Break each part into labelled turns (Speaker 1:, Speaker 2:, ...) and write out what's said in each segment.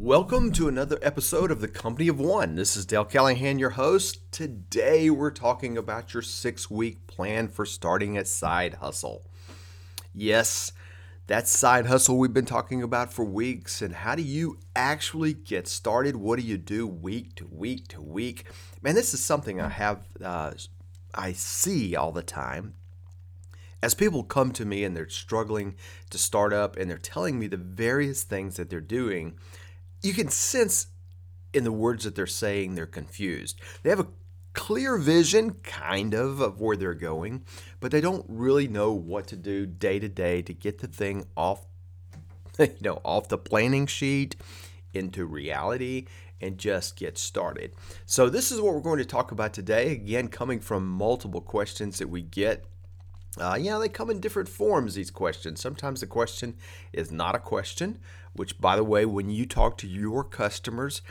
Speaker 1: Welcome to another episode of the Company of One. This is Dale Callahan, your host. Today we're talking about your six week plan for starting a side hustle. Yes, that side hustle we've been talking about for weeks. And how do you actually get started? What do you do week to week to week? Man, this is something I have, uh, I see all the time as people come to me and they're struggling to start up and they're telling me the various things that they're doing, you can sense in the words that they're saying they're confused. They have a clear vision, kind of, of where they're going, but they don't really know what to do day to day to get the thing off, you know, off the planning sheet into reality and just get started. So this is what we're going to talk about today. Again, coming from multiple questions that we get uh, yeah, they come in different forms, these questions. Sometimes the question is not a question, which, by the way, when you talk to your customers,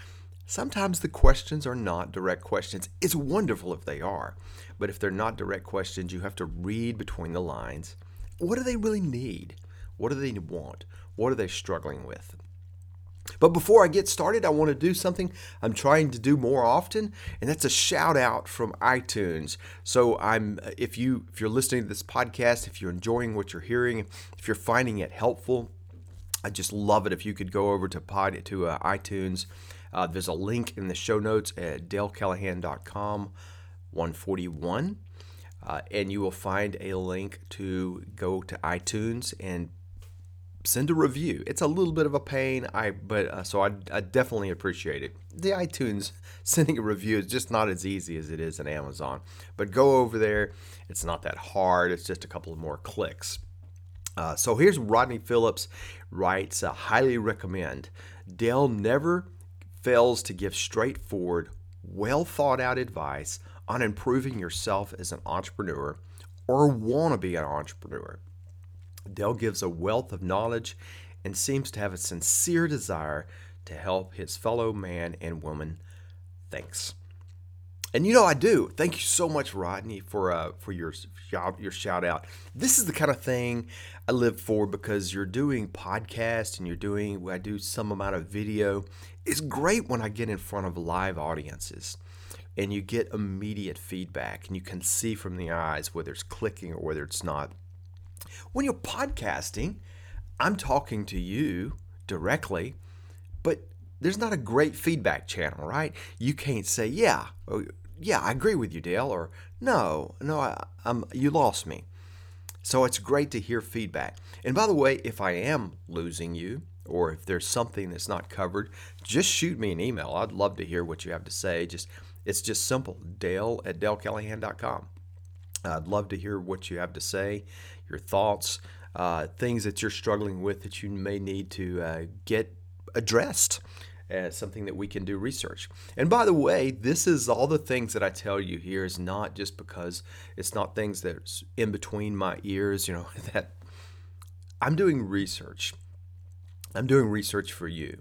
Speaker 1: sometimes the questions are not direct questions. It's wonderful if they are, but if they're not direct questions, you have to read between the lines. What do they really need? What do they want? What are they struggling with? But before I get started, I want to do something I'm trying to do more often, and that's a shout out from iTunes. So I'm if you if you're listening to this podcast, if you're enjoying what you're hearing, if you're finding it helpful, I just love it if you could go over to pod to uh, iTunes. Uh, there's a link in the show notes at dalecallahan.com 141. Uh, and you will find a link to go to iTunes and send a review. It's a little bit of a pain, I but uh, so I, I definitely appreciate it. The iTunes sending a review is just not as easy as it is in Amazon. But go over there; it's not that hard. It's just a couple of more clicks. Uh, so here's Rodney Phillips writes, uh, highly recommend. Dale never fails to give straightforward, well thought out advice on improving yourself as an entrepreneur or want to be an entrepreneur. Dale gives a wealth of knowledge and seems to have a sincere desire to help his fellow man and woman. Thanks. And you know I do. Thank you so much, Rodney, for uh, for your shout your shout out. This is the kind of thing I live for because you're doing podcast and you're doing I do some amount of video. It's great when I get in front of live audiences and you get immediate feedback and you can see from the eyes whether it's clicking or whether it's not. When you're podcasting, I'm talking to you directly, but there's not a great feedback channel, right? You can't say, "Yeah, oh, yeah, I agree with you, Dale," or "No, no, I, I'm, you lost me." So it's great to hear feedback. And by the way, if I am losing you, or if there's something that's not covered, just shoot me an email. I'd love to hear what you have to say. Just it's just simple. Dale at dalecallahan.com. I'd love to hear what you have to say, your thoughts, uh, things that you're struggling with that you may need to uh, get addressed as something that we can do research. And by the way, this is all the things that I tell you here is not just because it's not things that's in between my ears, you know, that I'm doing research. I'm doing research for you.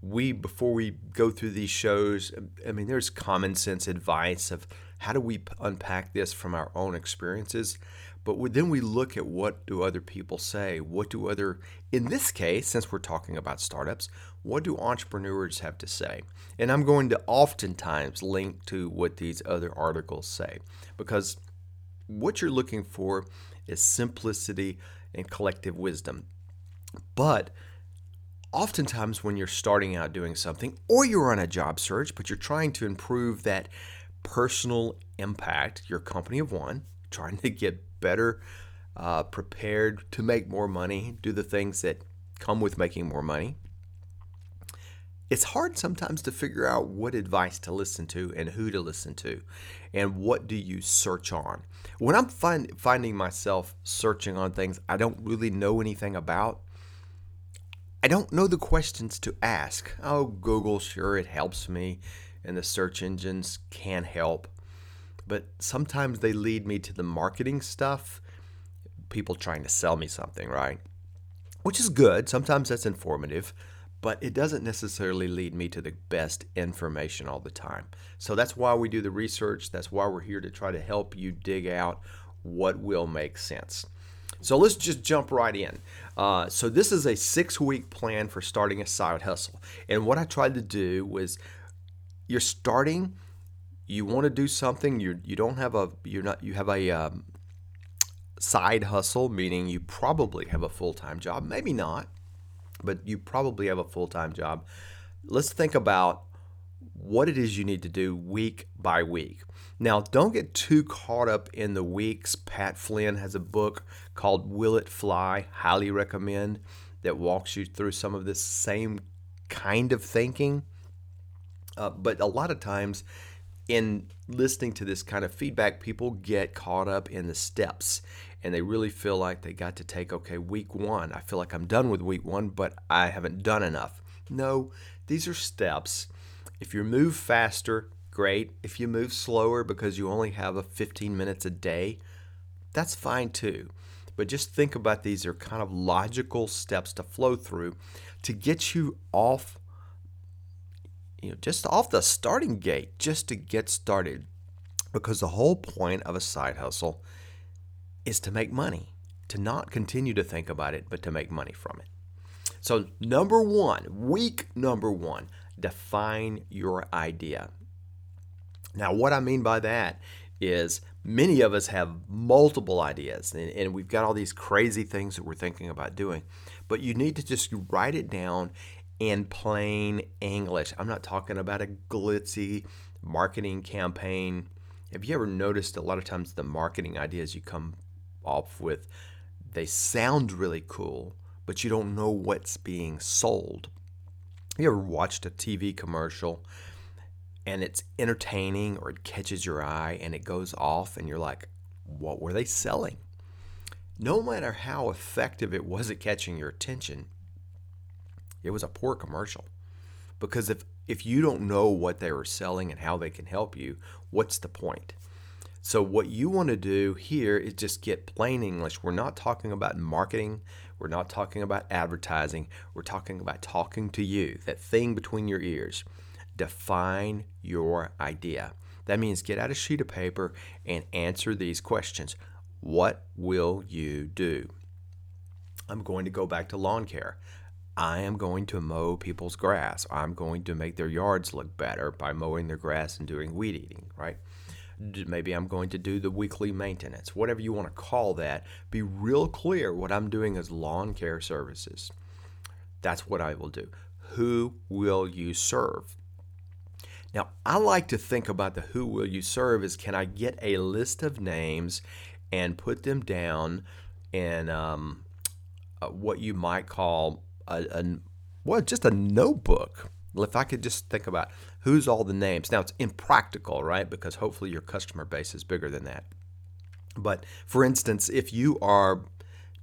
Speaker 1: We, before we go through these shows, um, I mean, there's common sense advice of how do we unpack this from our own experiences but then we look at what do other people say? What do other in this case since we're talking about startups what do entrepreneurs have to say? And i'm going to oftentimes link to what these other articles say because what you're looking for is simplicity and collective wisdom. But oftentimes when you're starting out doing something or you're on a job search but you're trying to improve that personal impact, your company of one, trying to get better uh, prepared to make more money, do the things that come with making more money. It's hard sometimes to figure out what advice to listen to and who to listen to, and what do you search on. When I'm find, finding myself searching on things I don't really know anything about, I don't know the questions to ask. Oh, Google, sure, it helps me and the search engines can help. But sometimes they lead me to the marketing stuff, people trying to sell me something, right? Which is good. Sometimes that's informative, but it doesn't necessarily lead me to the best information all the time. So that's why we do the research. That's why we're here to try to help you dig out what will make sense. So let's just jump right in. Uh, so this is a six-week plan for starting a side hustle, and what I tried to do was, you're starting, you want to do something, you you don't have a you're not you have a um, side hustle, meaning you probably have a full-time job, maybe not, but you probably have a full-time job. Let's think about what it is you need to do week by week. Now, don't get too caught up in the weeks. Pat Flynn has a book called Will It Fly? Highly recommend that walks you through some of this same kind of thinking. Uh, but a lot of times, in listening to this kind of feedback, people get caught up in the steps and they really feel like they got to take, okay, week one, I feel like I'm done with week one, but I haven't done enough. No, these are steps. If you move faster, great. If you move slower because you only have a 15 minutes a day, that's fine too. But just think about these are kind of logical steps to flow through to get you off you know just off the starting gate just to get started. Because the whole point of a side hustle is to make money to not continue to think about it but to make money from it. So number 1 week number 1 define your idea. Now, what I mean by that is many of us have multiple ideas and, and, we've got all these crazy things that we're thinking about doing, but you need to just write it down in plain English. I'm not talking about a glitzy marketing campaign. Have you ever noticed a lot of times the marketing ideas you come off with, they sound really cool, but you don't know what's being sold? Have you ever watched a TV commercial and it's entertaining or it catches your eye and it goes off and you're like, what were they selling? No matter how effective it was at catching your attention, it was a poor commercial. Because if, if you don't know what they were selling and how they can help you, what's the point? So, what you want to do here is just get plain English. We're not talking about marketing. We're not talking about advertising. We're talking about talking to you, that thing between your ears define your idea. That means get out a sheet of paper and answer these questions. What will you do? I'm going to go back to lawn care. I am going to mow people's grass. I'm going to make their yards look better by mowing their grass and doing weed eating, right? Maybe I'm going to do the weekly maintenance, whatever you want to call that. Be real clear what I'm doing is lawn care services. That's what I will do. Who will you serve? Now, I like to think about the who will you serve is can I get a list of names and put them down in um, uh, what you might call a, a, just a notebook. If I could just think about who's all the names. Now, it's impractical, right? Because hopefully your customer base is bigger than that. But for instance, if you are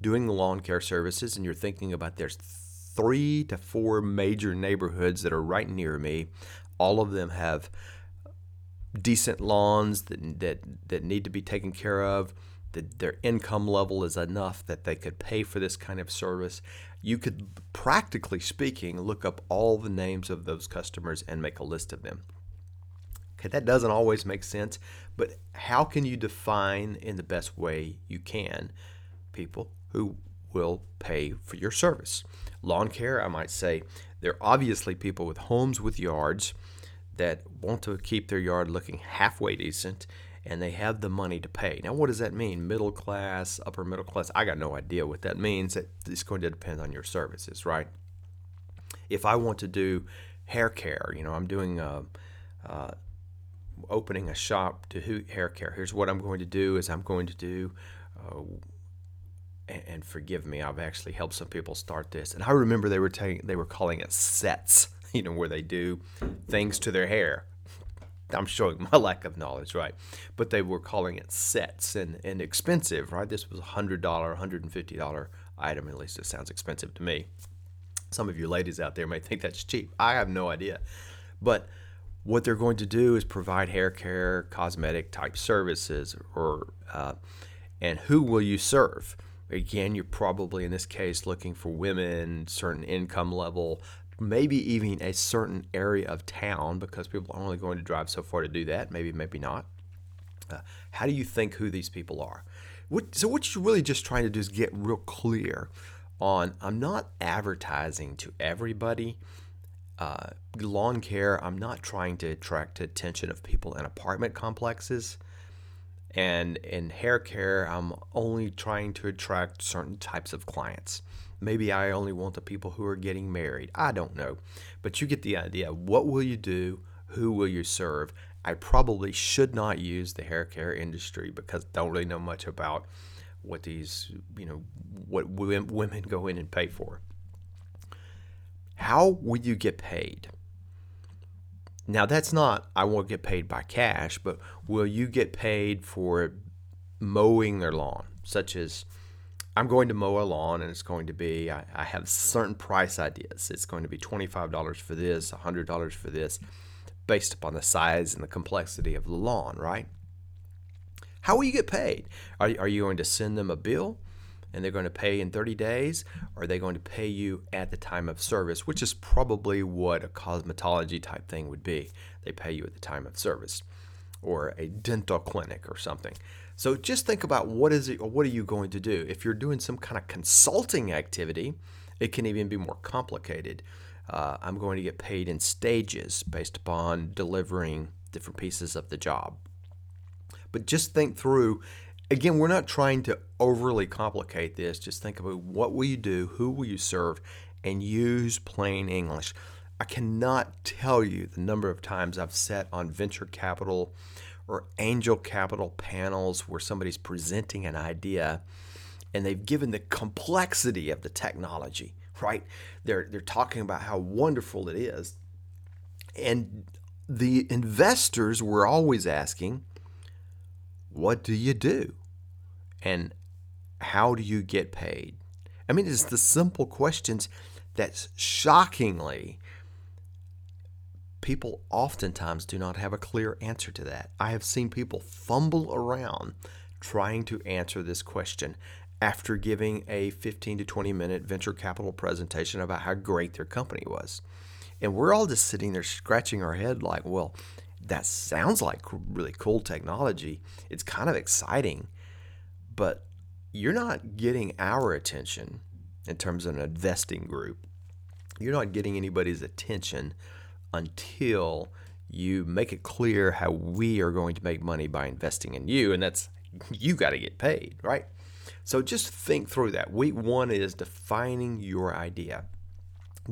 Speaker 1: doing lawn care services and you're thinking about there's three to four major neighborhoods that are right near me, all of them have decent lawns that, that, that need to be taken care of, that their income level is enough that they could pay for this kind of service. You could, practically speaking, look up all the names of those customers and make a list of them. Okay, that doesn't always make sense, but how can you define in the best way you can people who will pay for your service? Lawn care, I might say, they're obviously people with homes with yards that want to keep their yard looking halfway decent and they have the money to pay. Now, what does that mean? Middle class, upper middle class? I got no idea what that means. It's going to depend on your services, right? If I want to do hair care, you know, I'm doing a, uh, uh, opening a shop to hair care. Here's what I'm going to do: is I'm going to do. Uh, and forgive me, I've actually helped some people start this. And I remember they were taking, they were calling it sets you know, where they do things to their hair. I'm showing my lack of knowledge, right? But they were calling it sets and, and expensive, right? This was a $100, $150 item. At least it sounds expensive to me. Some of you ladies out there may think that's cheap. I have no idea. But what they're going to do is provide hair care, cosmetic type services, or uh, and who will you serve? Again, you're probably in this case looking for women, certain income level, maybe even a certain area of town because people are only going to drive so far to do that. Maybe, maybe not. Uh, how do you think who these people are? What, so what you're really just trying to do is get real clear on I'm not advertising to everybody. Uh, lawn care, I'm not trying to attract attention of people in apartment complexes. And in hair care, I'm only trying to attract certain types of clients. Maybe I only want the people who are getting married. I don't know. But you get the idea. What will you do? Who will you serve? I probably should not use the hair care industry because I don't really know much about what these, you know, what women go in and pay for. How will you get paid? Now, that's not, I won't get paid by cash, but will you get paid for mowing their lawn? Such as, I'm going to mow a lawn and it's going to be, I, I have certain price ideas. It's going to be $25 for this, $100 for this, based upon the size and the complexity of the lawn, right? How will you get paid? Are, are you going to send them a bill? and they're going to pay in 30 days, or are they going to pay you at the time of service, which is probably what a cosmetology type thing would be. They pay you at the time of service, or a dental clinic or something. So just think about what is it, or what are you going to do? If you're doing some kind of consulting activity, it can even be more complicated. Uh, I'm going to get paid in stages based upon delivering different pieces of the job. But just think through again, we're not trying to overly complicate this. Just think about what will you do, who will you serve, and use plain English. I cannot tell you the number of times I've sat on venture capital or angel capital panels where somebody's presenting an idea and they've given the complexity of the technology, right? They're they're talking about how wonderful it is. And the investors were always asking, what do you do? And how do you get paid? I mean, it's the simple questions that shockingly people oftentimes do not have a clear answer to that. I have seen people fumble around trying to answer this question after giving a 15 to 20 minute venture capital presentation about how great their company was. And we're all just sitting there scratching our head like, well, that sounds like really cool technology. It's kind of exciting, but you're not getting our attention in terms of an investing group. You're not getting anybody's attention until you make it clear how we are going to make money by investing in you. And that's you got to get paid, right? So just think through that. Week one is defining your idea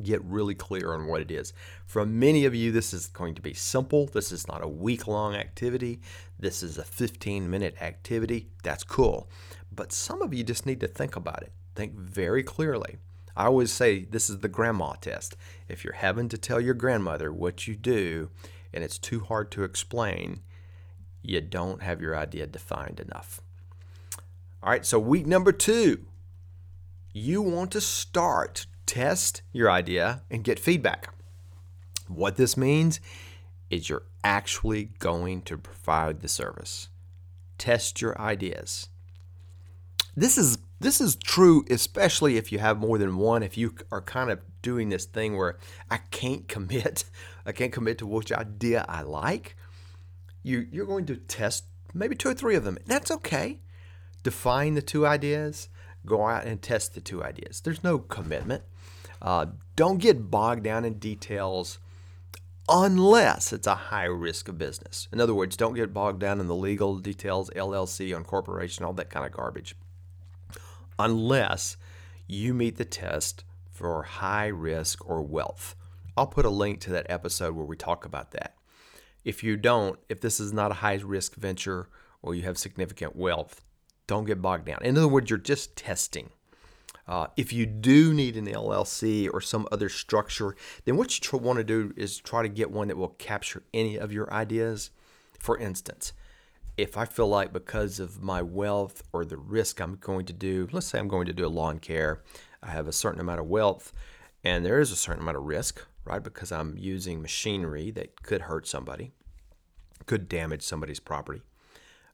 Speaker 1: get really clear on what it is. For many of you, this is going to be simple. This is not a week long activity. This is a 15 minute activity. That's cool. But some of you just need to think about it. Think very clearly. I always say this is the grandma test. If you're having to tell your grandmother what you do and it's too hard to explain, you don't have your idea defined enough. All right, so week number two, you want to start test your idea and get feedback. What this means is you're actually going to provide the service. Test your ideas. This is this is true especially if you have more than one if you are kind of doing this thing where I can't commit I can't commit to which idea I like. You you're going to test maybe two or three of them. That's okay. Define the two ideas, go out and test the two ideas. There's no commitment. Uh, don't get bogged down in details unless it's a high risk of business. In other words, don't get bogged down in the legal details, LLC, on corporation, all that kind of garbage. Unless you meet the test for high risk or wealth. I'll put a link to that episode where we talk about that. If you don't, if this is not a high risk venture or you have significant wealth, don't get bogged down. In other words, you're just testing. Uh, if you do need an LLC or some other structure, then what you tr- want to do is try to get one that will capture any of your ideas. For instance, if I feel like because of my wealth or the risk I'm going to do, let's say I'm going to do a lawn care, I have a certain amount of wealth and there is a certain amount of risk, right? Because I'm using machinery that could hurt somebody, could damage somebody's property.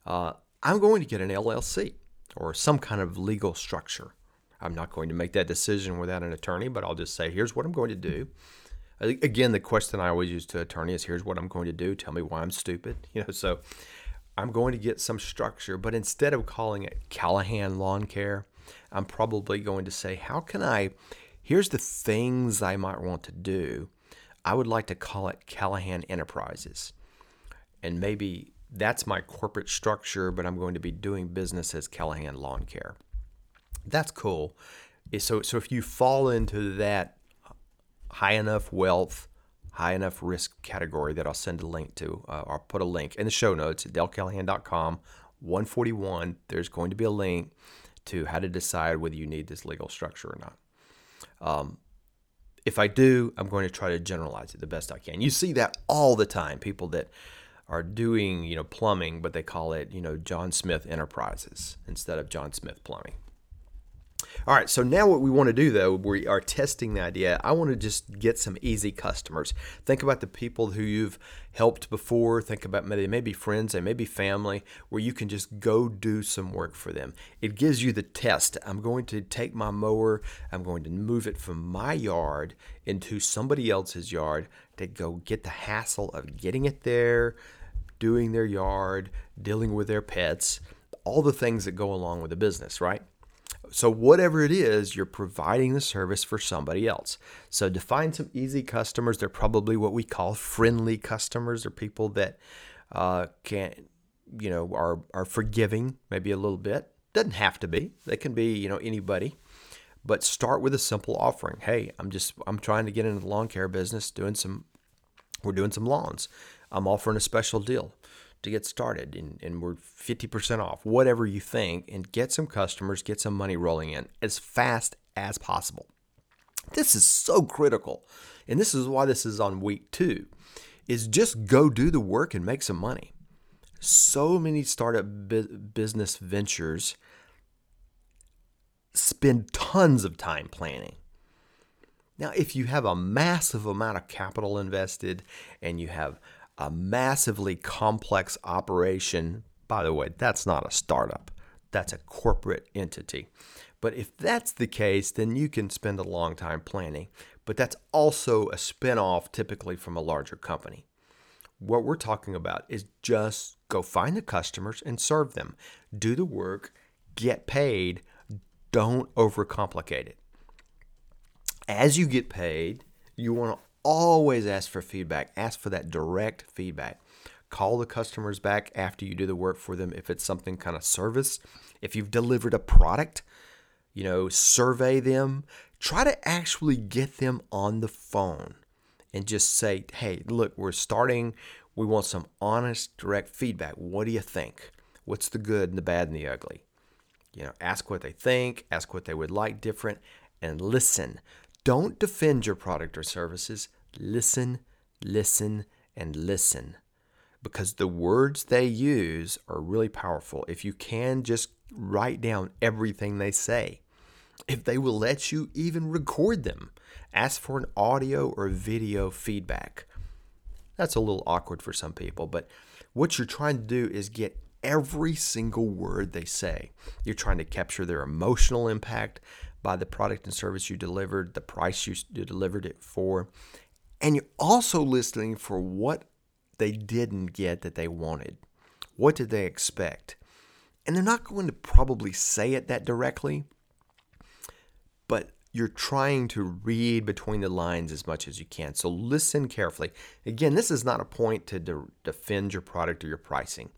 Speaker 1: Uh, I'm going to get an LLC or some kind of legal structure. I'm not going to make that decision without an attorney, but I'll just say, here's what I'm going to do. Again, the question I always use to attorney is, here's what I'm going to do. Tell me why I'm stupid. You know, so I'm going to get some structure, but instead of calling it Callahan Lawn Care, I'm probably going to say, how can I, here's the things I might want to do. I would like to call it Callahan Enterprises. And maybe that's my corporate structure, but I'm going to be doing business as Callahan Lawn Care. That's cool. So, so if you fall into that high enough wealth, high enough risk category that I'll send a link to, uh, I'll put a link in the show notes at dalecallahan.com. 141, there's going to be a link to how to decide whether you need this legal structure or not. Um, if I do, I'm going to try to generalize it the best I can. You see that all the time. People that are doing, you know, plumbing, but they call it, you know, John Smith Enterprises instead of John Smith Plumbing. All right, so now what we want to do though, we are testing the idea. I want to just get some easy customers. Think about the people who you've helped before. Think about maybe friends, they may be family, where you can just go do some work for them. It gives you the test. I'm going to take my mower, I'm going to move it from my yard into somebody else's yard to go get the hassle of getting it there, doing their yard, dealing with their pets, all the things that go along with a business, right? So, whatever it is, you're providing the service for somebody else. So, define some easy customers. They're probably what we call friendly customers, or people that uh, can, you know, are are forgiving, maybe a little bit. Doesn't have to be. They can be, you know, anybody. But start with a simple offering. Hey, I'm just I'm trying to get into the lawn care business, doing some. We're doing some lawns. I'm offering a special deal to get started and, and we're 50% off, whatever you think, and get some customers, get some money rolling in as fast as possible. This is so critical. And this is why this is on week two is just go do the work and make some money. So many startup bu- business ventures spend tons of time planning. Now, if you have a massive amount of capital invested and you have a massively complex operation. By the way, that's not a startup, that's a corporate entity. But if that's the case, then you can spend a long time planning. But that's also a spinoff typically from a larger company. What we're talking about is just go find the customers and serve them. Do the work, get paid, don't overcomplicate it. As you get paid, you want to always ask for feedback. Ask for that direct feedback. Call the customers back after you do the work for them if it's something kind of service. If you've delivered a product, you know, survey them. Try to actually get them on the phone and just say, hey, look, we're starting. We want some honest, direct feedback. What do you think? What's the good and the bad and the ugly? You know, ask what they think, ask what they would like different, and listen. Don't defend your product or services. Listen, listen, and listen. Because the words they use are really powerful. If you can just write down everything they say, if they will let you even record them, ask for an audio or video feedback. That's a little awkward for some people, but what you're trying to do is get every single word they say. You're trying to capture their emotional impact, by the product and service you delivered, the price you delivered it for, and you're also listening for what they didn't get that they wanted. What did they expect? And they're not going to probably say it that directly, but you're trying to read between the lines as much as you can. So listen carefully. Again, this is not a point to de- defend your product or your pricing.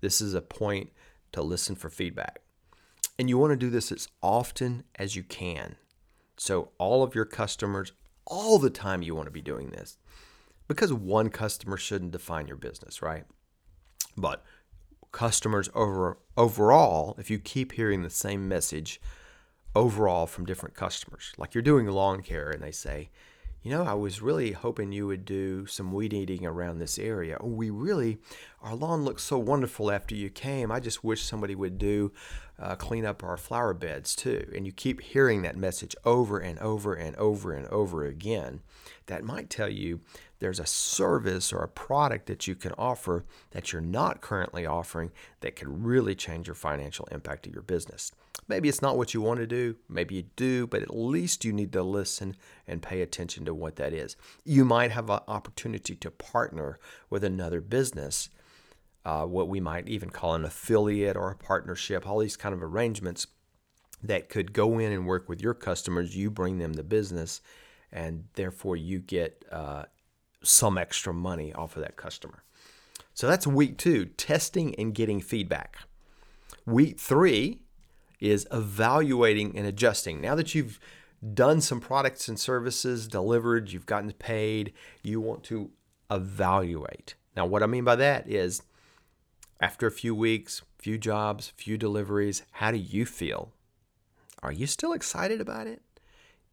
Speaker 1: This is a point to listen for feedback. And you want to do this as often as you can. So, all of your customers, all the time, you want to be doing this because one customer shouldn't define your business, right? But customers over overall, if you keep hearing the same message overall from different customers, like you're doing lawn care and they say, you know, I was really hoping you would do some weed eating around this area. Oh, we really, our lawn looks so wonderful after you came. I just wish somebody would do uh, clean up our flower beds too. And you keep hearing that message over and over and over and over again. That might tell you there's a service or a product that you can offer that you're not currently offering that could really change your financial impact of your business. Maybe it's not what you want to do, maybe you do, but at least you need to listen and pay attention to what that is. You might have an opportunity to partner with another business uh, what we might even call an affiliate or a partnership, all these kind of arrangements that could go in and work with your customers. You bring them the business, and therefore you get uh, some extra money off of that customer. So that's week two testing and getting feedback. Week three is evaluating and adjusting. Now that you've done some products and services, delivered, you've gotten paid, you want to evaluate. Now, what I mean by that is after a few weeks, few jobs, few deliveries, how do you feel? Are you still excited about it?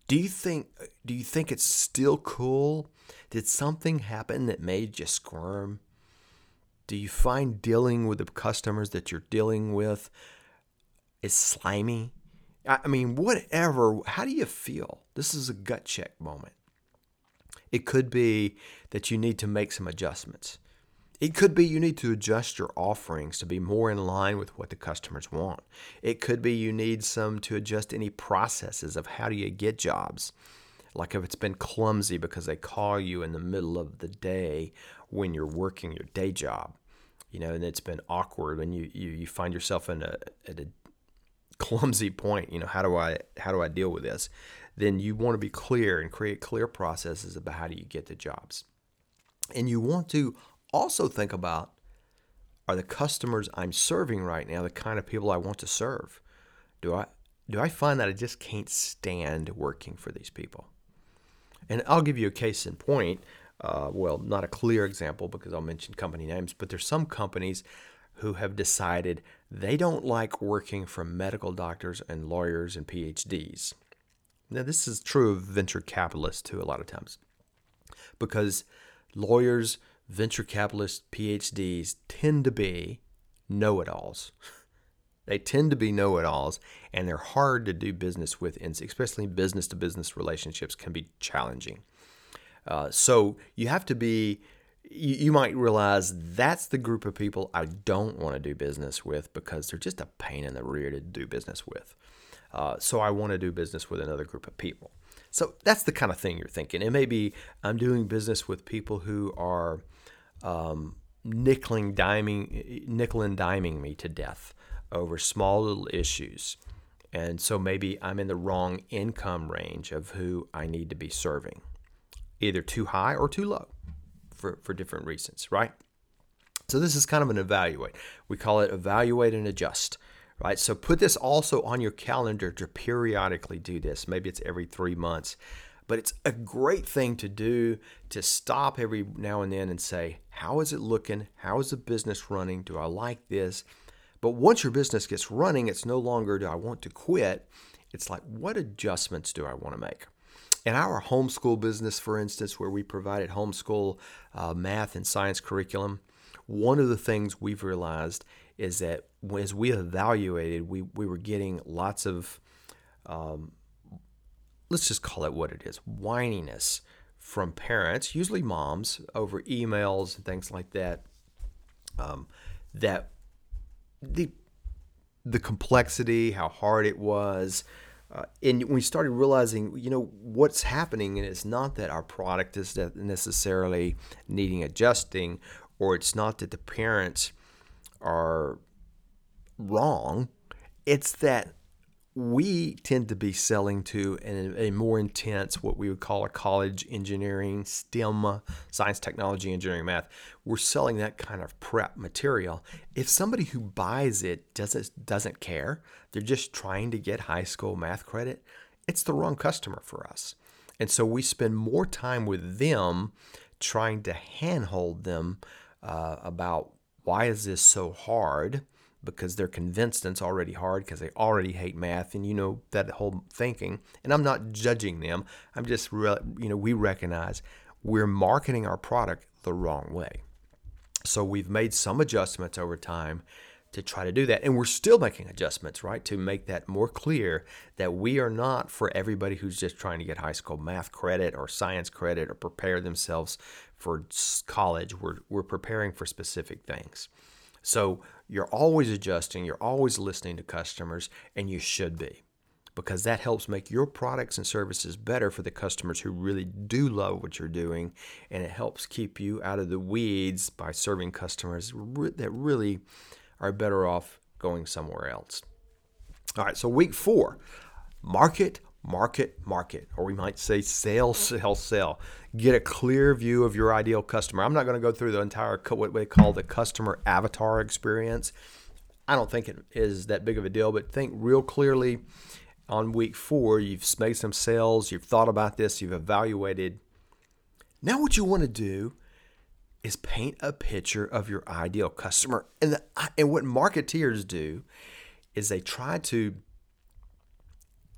Speaker 1: Do you think do you think it's still cool? Did something happen that made you squirm? Do you find dealing with the customers that you're dealing with is slimy? I mean, whatever. How do you feel? This is a gut check moment. It could be that you need to make some adjustments. It could be you need to adjust your offerings to be more in line with what the customers want. It could be you need some to adjust any processes of how do you get jobs. Like if it's been clumsy because they call you in the middle of the day when you're working your day job, you know, and it's been awkward and you, you, you find yourself in a, at a clumsy point, you know, how do I how do I deal with this? Then you want to be clear and create clear processes about how do you get the jobs. And you want to also think about are the customers I'm serving right now the kind of people I want to serve? Do I do I find that I just can't stand working for these people? And I'll give you a case in point. Uh, well, not a clear example because I'll mention company names, but there's some companies who have decided they don't like working for medical doctors and lawyers and PhDs. Now, this is true of venture capitalists too, a lot of times, because lawyers, venture capitalists, PhDs tend to be know it alls. They tend to be know it alls, and they're hard to do business with, especially business to business relationships can be challenging. Uh, so you have to be you, you might realize that's the group of people I don't want to do business with because they're just a pain in the rear to do business with. Uh, so I want to do business with another group of people. So that's the kind of thing you're thinking. It may be I'm doing business with people who are um, nickeling, diming, nickel and diming me to death over small little issues. And so maybe I'm in the wrong income range of who I need to be serving, either too high or too low for, for different reasons, right? So this is kind of an evaluate. We call it evaluate and adjust, right? So put this also on your calendar to periodically do this. Maybe it's every three months, but it's a great thing to do to stop every now and then and say, how is it looking? How is the business running? Do I like this? But once your business gets running, it's no longer do I want to quit. It's like, what adjustments do I want to make? In our homeschool business, for instance, where we provided homeschool uh, math and science curriculum, one of the things we've realized is that as we evaluated, we, we were getting lots of, um, let's just call it what it is, whininess from parents, usually moms, over emails and things like that. Um, that the the complexity, how hard it was, uh, and we started realizing, you know, what's happening, and it's not that our product is necessarily needing adjusting, or it's not that the parents are wrong. It's that we tend to be selling to a, a, more intense, what we would call a college engineering, STEM, science, technology, engineering, math. We're selling that kind of prep material. If somebody who buys it doesn't doesn't care, they're just trying to get high school math credit. It's the wrong customer for us, and so we spend more time with them trying to handhold them uh, about why is this so hard because they're convinced it's already hard because they already hate math and you know that whole thinking. And i'm not judging them. I'm just re- you know we recognize we're marketing our product the wrong way. So we've made some adjustments over time to try to do that. And we're still making adjustments right to make that more clear that we are not for everybody who's just trying to get high school math credit or science credit or prepare themselves for college. We're, we're preparing for specific things. So you're always adjusting, you're always listening to customers, and you should be. because that helps make your products and services better for the customers who really do love what you're doing. And it helps keep you out of the weeds by serving customers that really are better off going somewhere else. All right, so week four market, market, market, or we might say sell, sell, sell. Get a clear view of your ideal customer. I'm not going to go through the entire what we call the customer avatar experience. I don't think it is that big of a deal, but think real clearly on week four, you've made some sales, you've thought about this, you've evaluated. Now, what you want to do is paint a picture of your ideal customer. And, the, and what marketeers do is they try to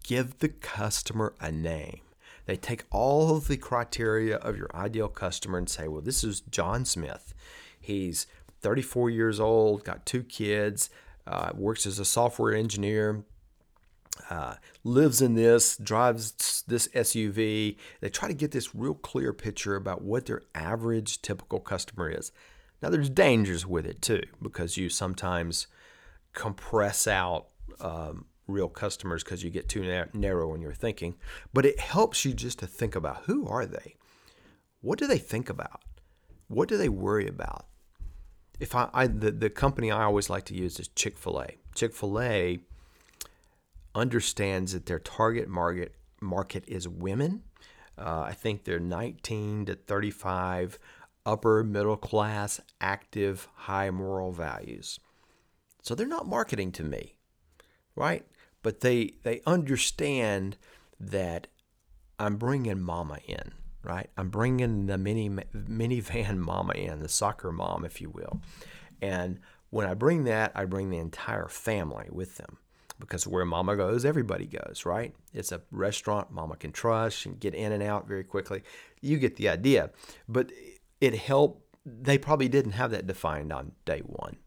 Speaker 1: give the customer a name. They take all of the criteria of your ideal customer and say, well, this is John Smith. He's 34 years old, got two kids, uh, works as a software engineer, uh, lives in this, drives this SUV. They try to get this real clear picture about what their average typical customer is. Now, there's dangers with it too, because you sometimes compress out um, real customers because you get too narrow in your thinking. But it helps you just to think about who are they? What do they think about? What do they worry about? If I, I the, the company I always like to use is Chick fil A. Chick fil A understands that their target market market is women. Uh, I think they're 19 to 35, upper middle class, active, high moral values. So they're not marketing to me, right? But they they understand that I'm bringing mama in, right? I'm bringing the mini minivan mama in, the soccer mom, if you will. And when I bring that, I bring the entire family with them because where mama goes, everybody goes, right? It's a restaurant mama can trust and get in and out very quickly. You get the idea. But it helped. They probably didn't have that defined on day one.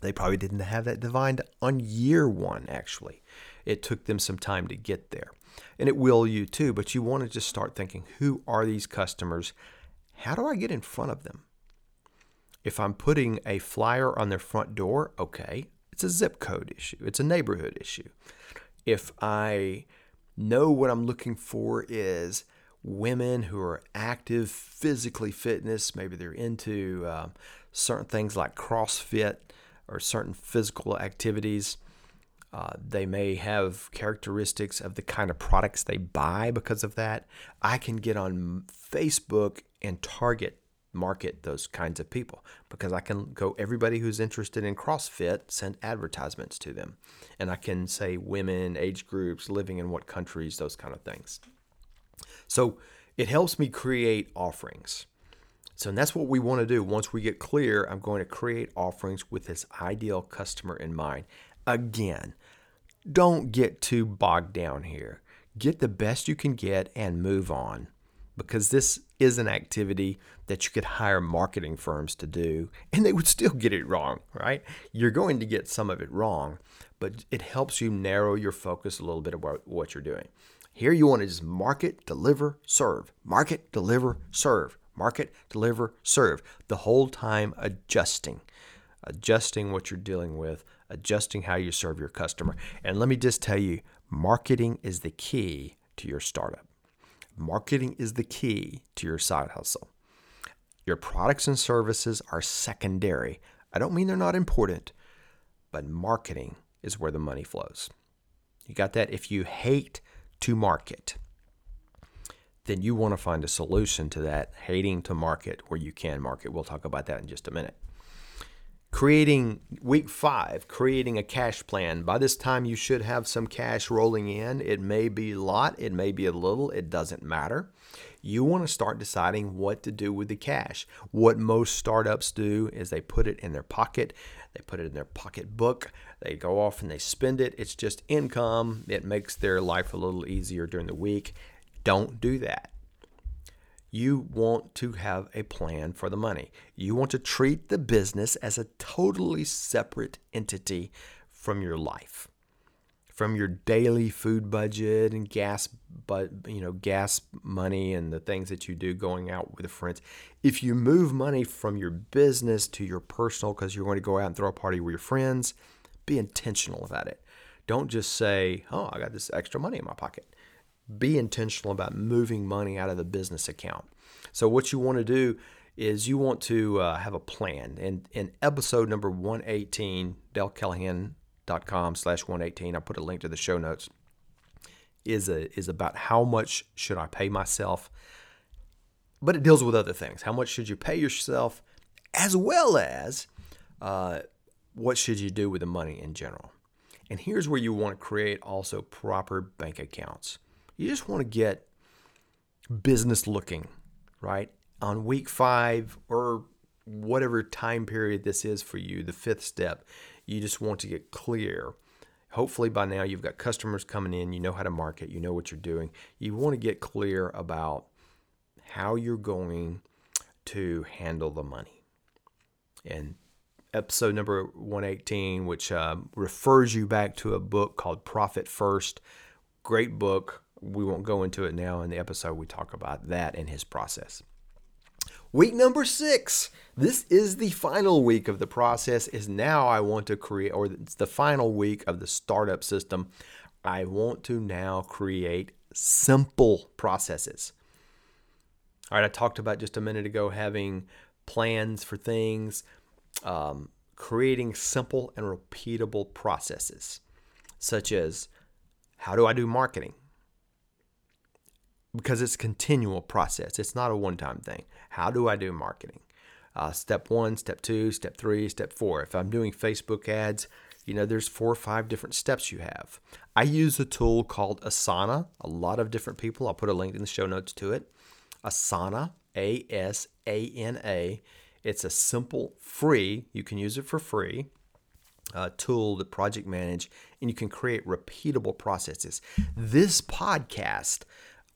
Speaker 1: They probably didn't have that defined on year one, actually. It took them some time to get there. And it will you too, but you want to just start thinking who are these customers? How do I get in front of them? If I'm putting a flyer on their front door, okay, it's a zip code issue, it's a neighborhood issue. If I know what I'm looking for is women who are active physically fitness, maybe they're into um, certain things like CrossFit or certain physical activities. Uh, they may have characteristics of the kind of products they buy because of that. I can get on Facebook and target market those kinds of people because I can go everybody who's interested in CrossFit send advertisements to them and I can say women, age groups, living in what countries, those kind of things. So it helps me create offerings. So that's what we want to do. Once we get clear, I'm going to create offerings with this ideal customer in mind. Again, don't get too bogged down here. Get the best you can get and move on because this is an activity that you could hire marketing firms to do and they would still get it wrong, right? You're going to get some of it wrong, but it helps you narrow your focus a little bit about what you're doing. Here you want to just market, deliver, serve. Market, deliver, serve. Market, deliver, serve. The whole time adjusting. Adjusting what you're dealing with, adjusting how you serve your customer. And let me just tell you, marketing is the key to your startup. Marketing is the key to your side hustle. Your products and services are secondary. I don't mean they're not important, but marketing is where the money flows. You got that? If you hate to market, then you want to find a solution to that hating to market where you can market. We'll talk about that in just a minute creating week five, creating a cash plan. By this time, you should have some cash rolling in. It may be a lot, it may be a little, it doesn't matter. You want to start deciding what to do with the cash. What most startups do is they put it in their pocket, they put it in their pocketbook, they go off and they spend it. It's just income, it makes their life a little easier during the week. Don't do that you want to have a plan for the money. You want to treat the business as a totally separate entity from your life. From your daily food budget and gas but you know gas money and the things that you do going out with friends. If you move money from your business to your personal cuz you're going to go out and throw a party with your friends, be intentional about it. Don't just say, oh, I got this extra money in my pocket. Be intentional about moving money out of the business account. So, what you want to do is you want to uh, have a plan. And in episode number 118, dalecallahan.com slash 118, I put a link to the show notes, is, a, is about how much should I pay myself. But it deals with other things. How much should you pay yourself, as well as uh, what should you do with the money in general. And here's where you want to create also proper bank accounts. You just want to get business looking, right? On week five or whatever time period this is for you, the fifth step, you just want to get clear. Hopefully, by now, you've got customers coming in, you know how to market, you know what you're doing. You want to get clear about how you're going to handle the money. And episode number 118, which um, refers you back to a book called Profit First. Great book. We won't go into it now. In the episode, we talk about that and his process. Week number six. This is the final week of the process. Is now I want to create, or it's the final week of the startup system. I want to now create simple processes. All right, I talked about just a minute ago having plans for things, um, creating simple and repeatable processes, such as how do I do marketing? Because it's a continual process, it's not a one time thing. How do I do marketing? Uh, step one, step two, step three, step four. If I'm doing Facebook ads, you know, there's four or five different steps you have. I use a tool called Asana. A lot of different people, I'll put a link in the show notes to it. Asana, A S A N A. It's a simple, free, you can use it for free, uh, tool to project manage, and you can create repeatable processes. This podcast,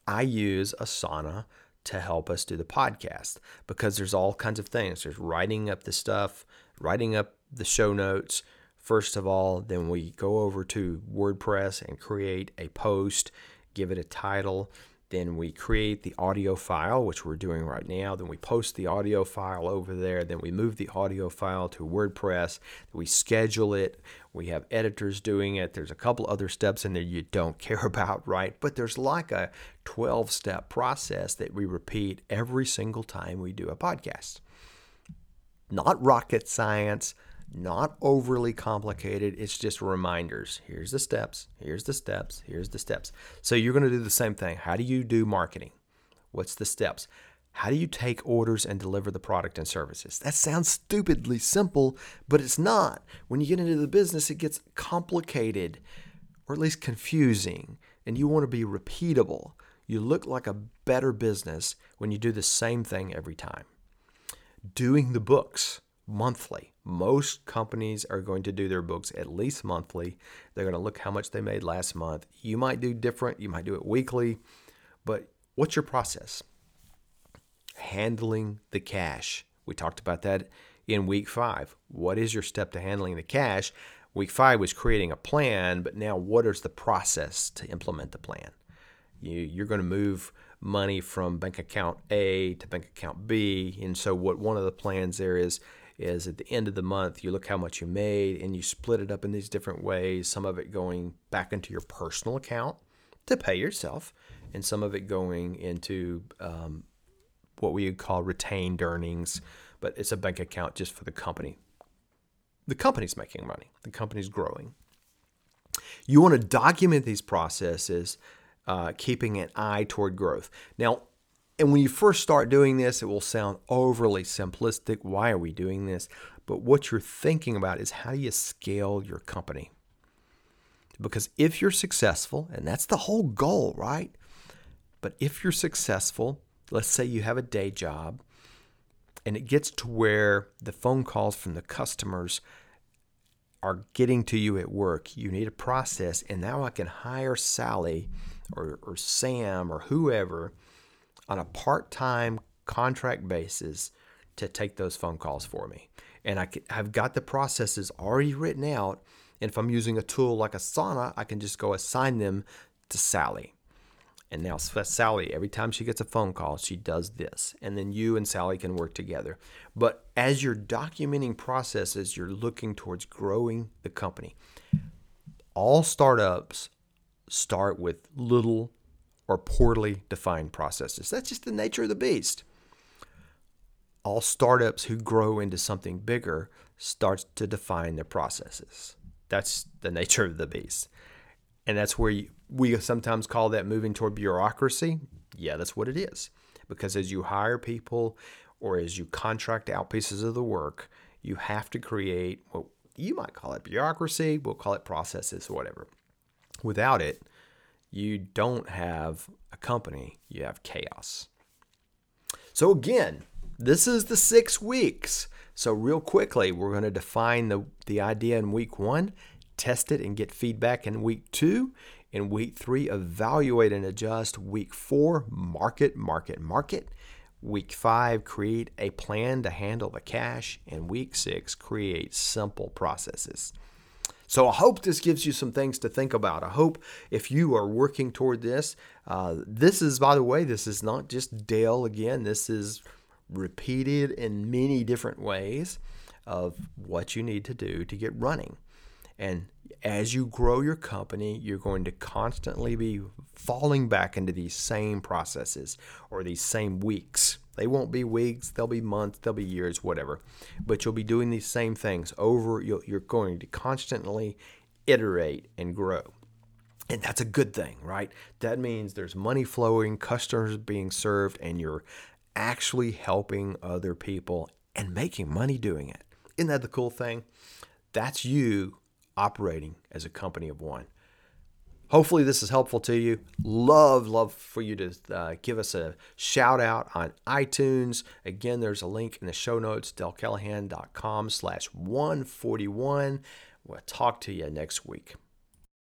Speaker 1: I use Asana to help us do the podcast because there's all kinds of things. There's writing up the stuff, writing up the show notes. First of all, then we go over to WordPress and create a post, give it a title, then we create the audio file, which we're doing right now. Then we post the audio file over there. Then we move the audio file to WordPress. We schedule it. We have editors doing it. There's a couple other steps in there you don't care about, right? But there's like a 12 step process that we repeat every single time we do a podcast. Not rocket science, not overly complicated. It's just reminders. Here's the steps, here's the steps, here's the steps. So you're going to do the same thing. How do you do marketing? What's the steps? How do you take orders and deliver the product and services? That sounds stupidly simple, but it's not. When you get into the business, it gets complicated or at least confusing, and you want to be repeatable. You look like a better business when you do the same thing every time. Doing the books monthly most companies are going to do their books at least monthly. They're going to look how much they made last month. You might do different, you might do it weekly, but what's your process? Handling the cash. We talked about that in week five. What is your step to handling the cash? Week five was creating a plan, but now what is the process to implement the plan? You, you're going to move money from bank account A to bank account B. And so, what one of the plans there is is at the end of the month, you look how much you made and you split it up in these different ways. Some of it going back into your personal account to pay yourself, and some of it going into um, what we would call retained earnings, but it's a bank account just for the company. The company's making money, the company's growing. You want to document these processes, uh, keeping an eye toward growth. Now, and when you first start doing this, it will sound overly simplistic. Why are we doing this? But what you're thinking about is how do you scale your company? Because if you're successful, and that's the whole goal, right? But if you're successful, let's say you have a day job, and it gets to where the phone calls from the customers are getting to you at work, you need a process. And now I can hire Sally or, or Sam or whoever on a part time contract basis to take those phone calls for me. And I have got the processes already written out. And if I'm using a tool like Asana, I can just go assign them to Sally. And now Sally, every time she gets a phone call, she does this. And then you and Sally can work together. But as you're documenting processes, you're looking towards growing the company. all startups start with little or poorly defined processes. That's just the nature of the beast. All startups who grow into something bigger starts to define their processes. That's the nature of the beast. And that's where you, we sometimes call that moving toward bureaucracy. Yeah, that's what it is. Because as you hire people or as you contract out pieces of the work, you have to create what you might call it bureaucracy, we'll call it processes or whatever. Without it, you don't have a company, you have chaos. So, again, this is the six weeks. So, real quickly, we're going to define the, the idea in week one, test it and get feedback in week two. In week three, evaluate and adjust. Week four, market, market, market. Week five, create a plan to handle the cash. And week six, create simple processes. So I hope this gives you some things to think about. I hope if you are working toward this, uh, this is, by the way, this is not just Dale again. This is repeated in many different ways of what you need to do to get running. And as you grow your company, you're going to constantly be falling back into these same processes or these same weeks. They won't be weeks, they'll be months, they'll be years, whatever. But you'll be doing these same things over. You're going to constantly iterate and grow. And that's a good thing, right? That means there's money flowing, customers being served, and you're actually helping other people and making money doing it. Isn't that the cool thing? That's you operating as a company of one. Hopefully, this is helpful to you. Love, love for you to uh, give us a shout out on iTunes. Again, there's a link in the show notes, dalecallahan.com slash 141. We'll talk to you next week.